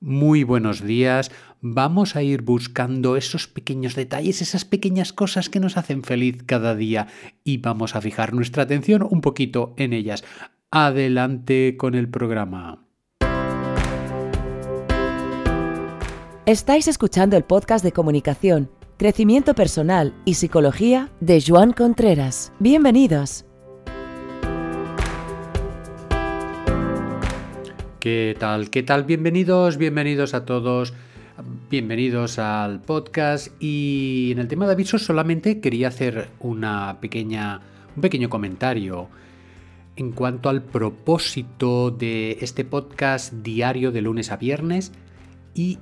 Muy buenos días. Vamos a ir buscando esos pequeños detalles, esas pequeñas cosas que nos hacen feliz cada día y vamos a fijar nuestra atención un poquito en ellas. Adelante con el programa. Estáis escuchando el podcast de comunicación, crecimiento personal y psicología de Joan Contreras. Bienvenidos. ¿Qué tal? ¿Qué tal? Bienvenidos, bienvenidos a todos. Bienvenidos al podcast y en el tema de avisos solamente quería hacer una pequeña, un pequeño comentario en cuanto al propósito de este podcast diario de lunes a viernes y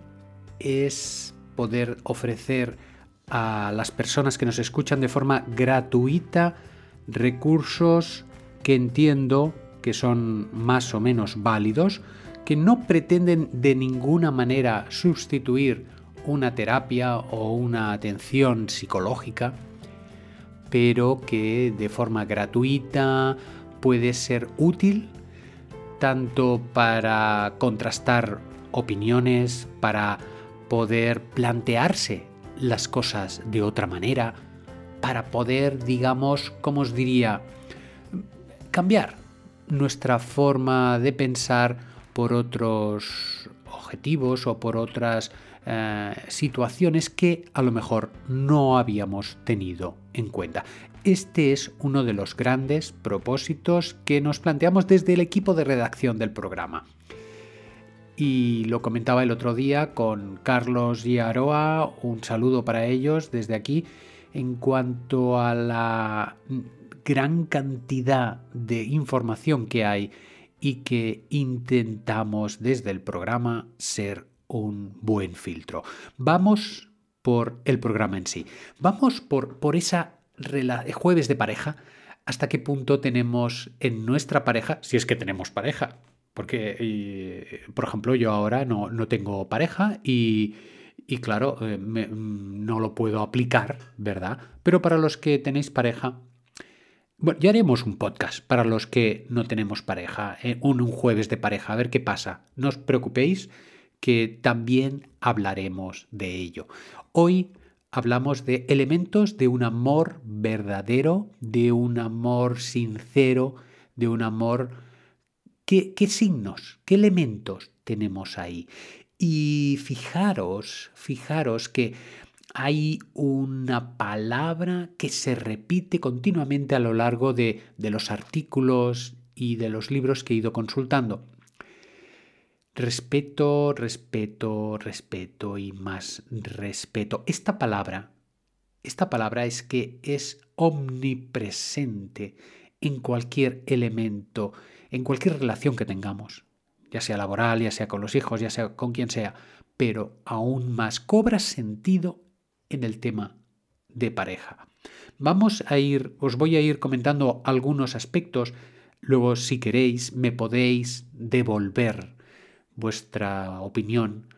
es poder ofrecer a las personas que nos escuchan de forma gratuita recursos que entiendo que son más o menos válidos, que no pretenden de ninguna manera sustituir una terapia o una atención psicológica, pero que de forma gratuita puede ser útil tanto para contrastar opiniones, para poder plantearse las cosas de otra manera, para poder, digamos, como os diría, cambiar nuestra forma de pensar por otros objetivos o por otras eh, situaciones que a lo mejor no habíamos tenido en cuenta. Este es uno de los grandes propósitos que nos planteamos desde el equipo de redacción del programa. Y lo comentaba el otro día con Carlos y Aroa, un saludo para ellos desde aquí, en cuanto a la gran cantidad de información que hay y que intentamos desde el programa ser un buen filtro. Vamos por el programa en sí. Vamos por, por esa jueves de pareja. ¿Hasta qué punto tenemos en nuestra pareja, si es que tenemos pareja? Porque, por ejemplo, yo ahora no, no tengo pareja y, y claro, eh, no lo puedo aplicar, ¿verdad? Pero para los que tenéis pareja, bueno, ya haremos un podcast para los que no tenemos pareja, eh, un, jueves de pareja, a ver qué pasa. No os preocupéis que también hablaremos de ello. Hoy hablamos de elementos de un amor verdadero, de un amor sincero, de un amor... ¿Qué, qué signos, qué elementos tenemos ahí? Y fijaros, fijaros que hay una palabra que se repite continuamente a lo largo de, los artículos y de los libros que he ido consultando. Respeto, respeto, respeto y más respeto. Esta palabra, esta palabra es que es omnipresente en cualquier elemento, en cualquier relación que tengamos, ya sea laboral, ya sea con los hijos, ya sea con quien sea, pero aún más cobra sentido en el tema de pareja. Vamos a ir, os voy a ir comentando algunos aspectos, luego si queréis me podéis devolver vuestra opinión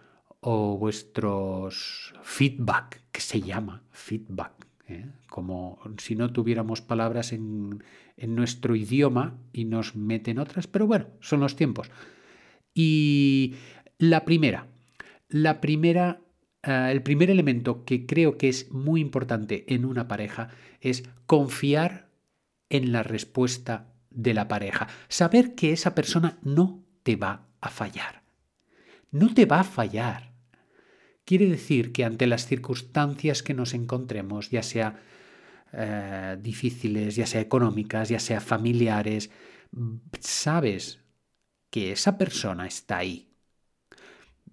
o vuestros feedback, que se llama feedback, ¿eh? como si no tuviéramos palabras en, en nuestro idioma y nos meten otras, pero bueno, son los tiempos. Y la primera, la primera Ah, el primer elemento que creo que es muy importante en una pareja es confiar en la respuesta de la pareja. Saber que esa persona no te va a fallar. No te va a fallar. Quiere decir que ante las circunstancias que nos encontremos, ya sea eh, difíciles, ya sea económicas, ya sea familiares, sabes que esa persona está ahí.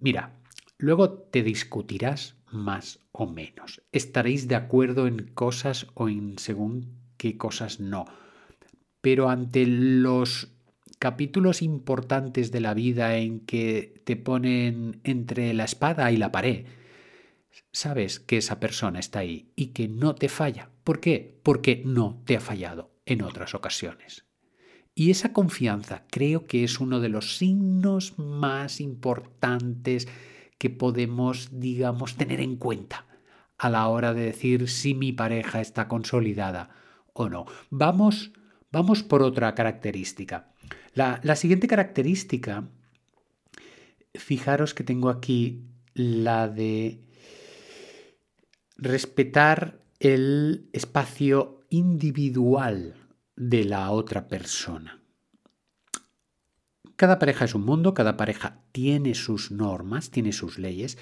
Mira, Luego te discutirás más o menos. Estaréis de acuerdo en cosas o en según qué cosas no. Pero ante los capítulos importantes de la vida en que te ponen entre la espada y la pared, sabes que esa persona está ahí y que no te falla. ¿Por qué? Porque no te ha fallado en otras ocasiones. Y esa confianza creo que es uno de los signos más importantes que podemos, digamos, tener en cuenta a la hora de decir si mi pareja está consolidada o no. Vamos, vamos por otra característica. La, siguiente característica fijaros que tengo aquí la de respetar el espacio individual de la otra persona. Cada pareja es un mundo, cada pareja tiene sus normas, tiene sus leyes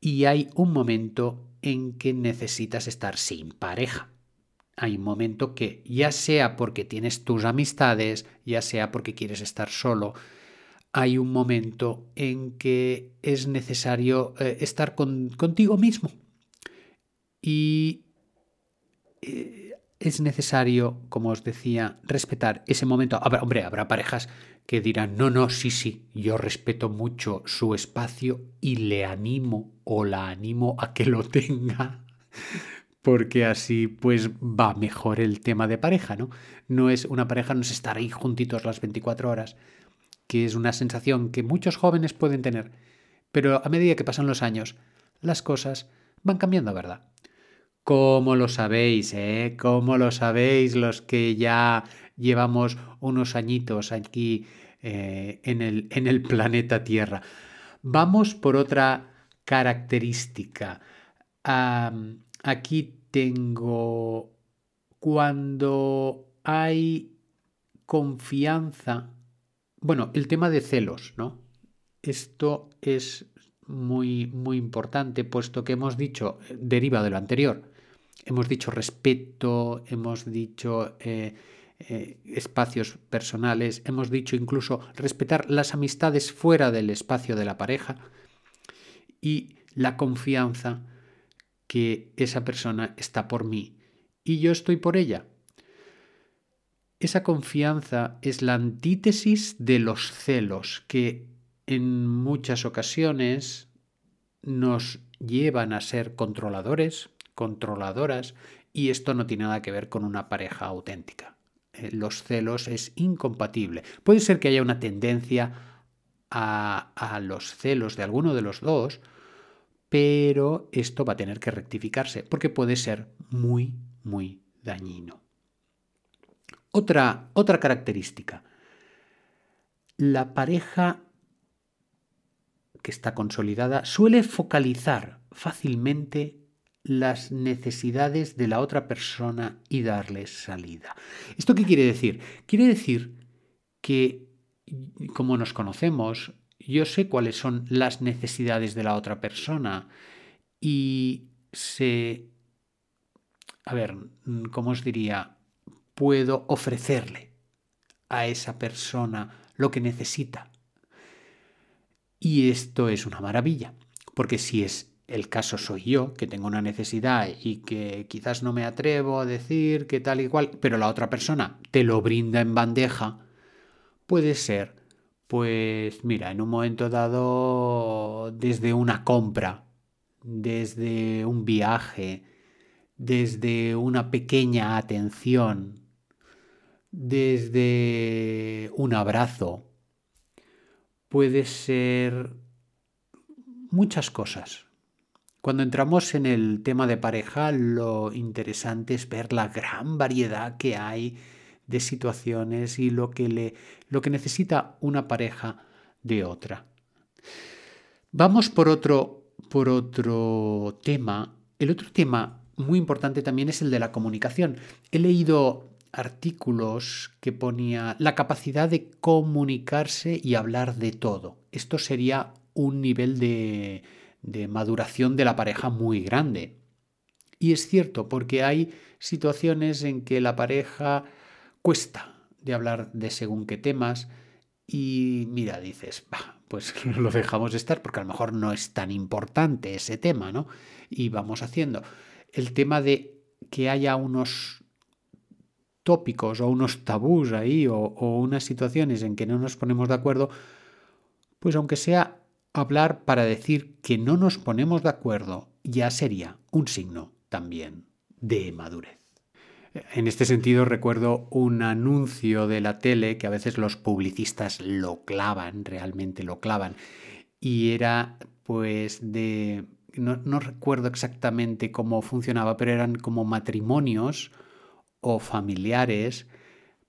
y hay un momento en que necesitas estar sin pareja. Hay un momento que ya sea porque tienes tus amistades, ya sea porque quieres estar solo, hay un momento en que es necesario eh, estar contigo mismo. Y eh, es necesario, como os decía, respetar ese momento. hombre, habrá parejas que dirán, no, no, sí, sí, yo respeto mucho su espacio y le animo o la animo a que lo tenga, porque así pues va mejor el tema de pareja, ¿no? No es una pareja, no es estar ahí juntitos las 24 horas, que es una sensación que muchos jóvenes pueden tener, pero a medida que pasan los años, las cosas van cambiando, ¿verdad? ¿Cómo lo sabéis, eh? ¿Cómo lo sabéis los que ya llevamos unos añitos aquí eh, en, el, en el planeta Tierra? Vamos por otra característica. aquí tengo cuando hay confianza, bueno, el tema de celos, ¿no? Esto es muy, muy importante, puesto que hemos dicho, deriva de lo anterior, hemos dicho respeto, hemos dicho eh, eh, espacios personales, hemos dicho incluso respetar las amistades fuera del espacio de la pareja y la confianza que esa persona está por mí y yo estoy por ella. Esa confianza es la antítesis de los celos que en muchas ocasiones nos llevan a ser controladores, controladoras, y esto no tiene nada que ver con una pareja auténtica. Eh, los celos es incompatible. Puede ser que haya una tendencia a, a los celos de alguno de los dos, pero esto va a tener que rectificarse porque puede ser muy, muy dañino. Otra, otra característica. La pareja que está consolidada suele focalizar fácilmente las necesidades de la otra persona y darles salida. ¿Esto qué quiere decir? Quiere decir que como nos conocemos, yo sé cuáles son las necesidades de la otra persona y sé, a ver, ¿cómo os diría? Puedo ofrecerle a esa persona lo que necesita. Y esto es una maravilla, porque si es el caso soy yo, que tengo una necesidad y que quizás no me atrevo a decir que tal y cual, pero la otra persona te lo brinda en bandeja, puede ser, pues mira, en un momento dado, desde una compra, desde un viaje, desde una pequeña atención, desde un abrazo, puede ser muchas cosas cuando entramos en el tema de pareja, lo interesante es ver la gran variedad que hay de situaciones y lo que, le, lo que necesita una pareja de otra. Vamos por otro, por otro tema. El otro tema muy importante también es el de la comunicación. He leído artículos que ponía la capacidad de comunicarse y hablar de todo. Esto sería un nivel de, de maduración de la pareja muy grande. Y es cierto, porque hay situaciones en que la pareja cuesta de hablar de según qué temas y mira, dices, pues lo dejamos estar porque a lo mejor no es tan importante ese tema, ¿no? Y vamos haciendo. El tema de que haya unos tópicos o unos tabús ahí o unas situaciones en que no nos ponemos de acuerdo, pues aunque sea hablar para decir que no nos ponemos de acuerdo ya sería un signo también de madurez. En este sentido recuerdo un anuncio de la tele que a veces los publicistas lo clavan, realmente lo clavan, y era pues de... No, no recuerdo exactamente cómo funcionaba, pero eran como matrimonios o familiares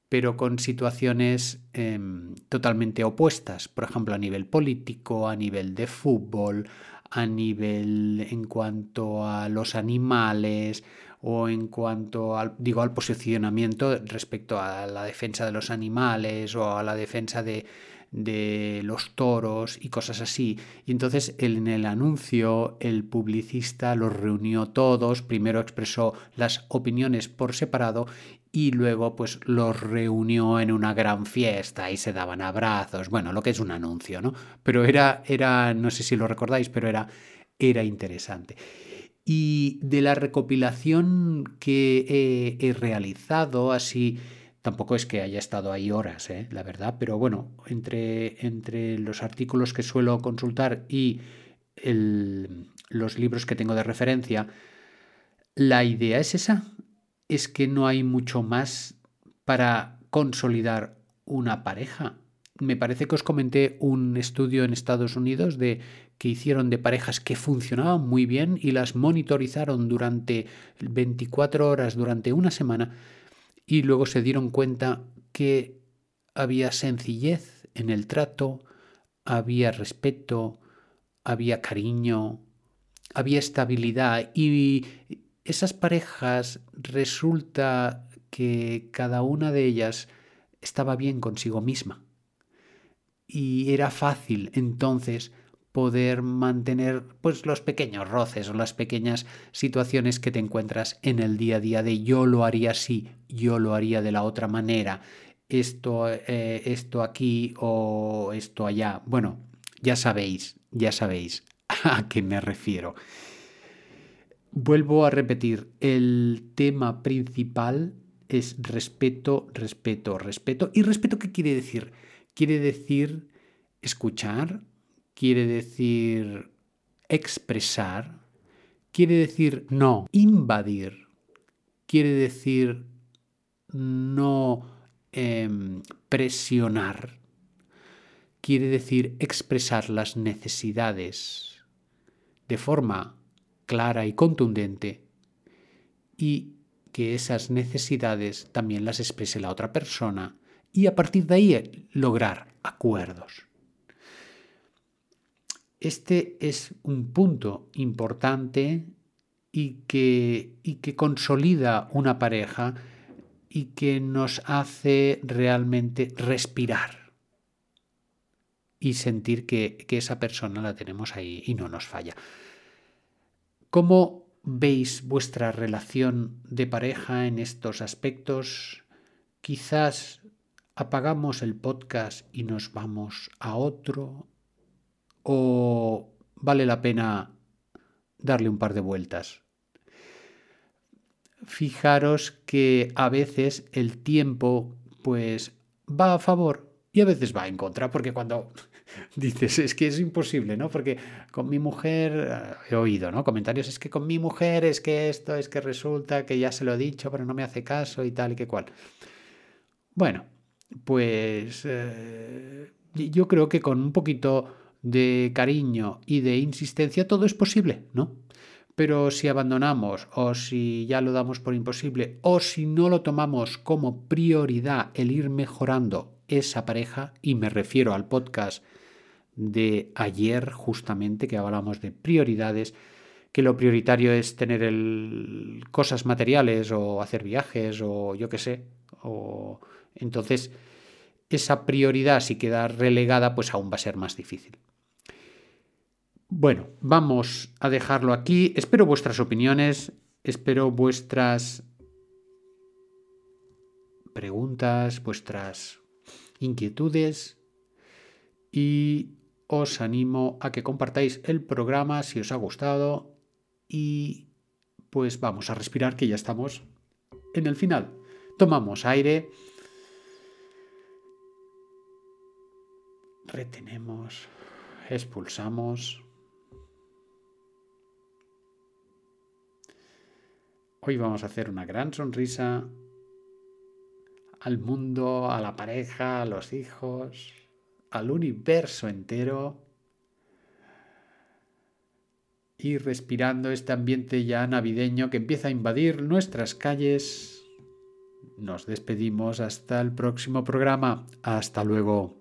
pero con situaciones em, totalmente opuestas, por ejemplo, a nivel político, a nivel de fútbol, a nivel en cuanto a los animales o en cuanto al, digo, al posicionamiento respecto a la defensa de los animales o a la defensa de, de los toros y cosas así. Y entonces en el anuncio el publicista los reunió todos, primero expresó las opiniones por separado y luego pues los reunió en una gran fiesta y se daban abrazos, bueno, lo que es un anuncio, ¿no? Pero era, era no sé si lo recordáis, pero era, era interesante. Y de la recopilación que he realizado, así Tampoco es que haya estado ahí horas, ¿eh? la verdad, pero bueno, entre, entre los artículos que suelo consultar y los libros que tengo de referencia, la idea es esa, es que no hay mucho más para consolidar una pareja. Me parece que os comenté un estudio en Estados Unidos de que hicieron de parejas que funcionaban muy bien y las monitorizaron durante 24 horas durante una semana y luego se dieron cuenta que había sencillez en el trato, había respeto, había cariño, había estabilidad y esas parejas resulta que cada una de ellas estaba bien consigo misma. Y era fácil entonces poder mantener pues los pequeños roces o las pequeñas situaciones que te encuentras en el día a día de yo lo haría así, yo lo haría de la otra manera, esto, eh, esto aquí o esto allá. Bueno, ya sabéis, ya sabéis a qué me refiero. Vuelvo a repetir, el tema principal es respeto, respeto, respeto. ¿Y respeto qué quiere decir? Quiere decir escuchar, quiere decir expresar, quiere decir no invadir, quiere decir no em, presionar, quiere decir expresar las necesidades de forma clara y contundente y que esas necesidades también las exprese la otra persona y a partir de ahí lograr acuerdos. Este es un punto importante y que, y que consolida una pareja y que nos hace realmente respirar y sentir que, que, esa persona la tenemos ahí y no nos falla. ¿Cómo veis vuestra relación de pareja en estos aspectos? Quizás apagamos el podcast y nos vamos a otro, o vale la pena darle un par de vueltas. Fijaros que a veces el tiempo pues va a favor y a veces va en contra, porque cuando dices es que es imposible, ¿no? Porque con mi mujer, eh, he oído, ¿no? Comentarios, es que con mi mujer es que esto, es que resulta que ya se lo he dicho, pero no me hace caso y tal y que cual. Bueno, pues eh, yo creo que con un poquito de cariño y de insistencia, todo es posible, ¿no? Pero si abandonamos o si ya lo damos por imposible o si no lo tomamos como prioridad el ir mejorando esa pareja, y me refiero al podcast de ayer justamente que hablamos de prioridades, que lo prioritario es tener el, cosas materiales o hacer viajes o yo qué sé, o entonces esa prioridad si queda relegada pues aún va a ser más difícil. Bueno, vamos a dejarlo aquí. Espero vuestras opiniones, espero vuestras preguntas, vuestras inquietudes y os animo a que compartáis el programa si os ha gustado y pues vamos a respirar que ya estamos en el final. Tomamos aire. Retenemos, expulsamos. Hoy vamos a hacer una gran sonrisa al mundo, a la pareja, a los hijos, al universo entero. Y respirando este ambiente ya navideño que empieza a invadir nuestras calles, nos despedimos hasta el próximo programa. Hasta luego.